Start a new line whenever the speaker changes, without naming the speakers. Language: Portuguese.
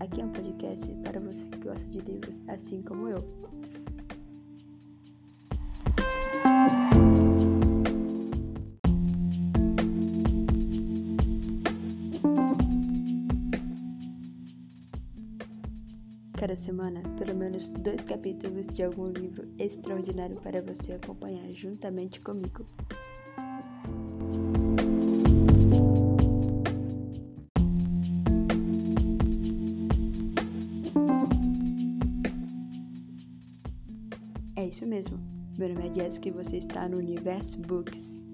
Aqui é um podcast para você que gosta de livros assim como eu. Cada semana, pelo menos dois capítulos de algum livro extraordinário para você acompanhar juntamente comigo. É isso mesmo. Meu nome é Jessica e você está no Universo Books.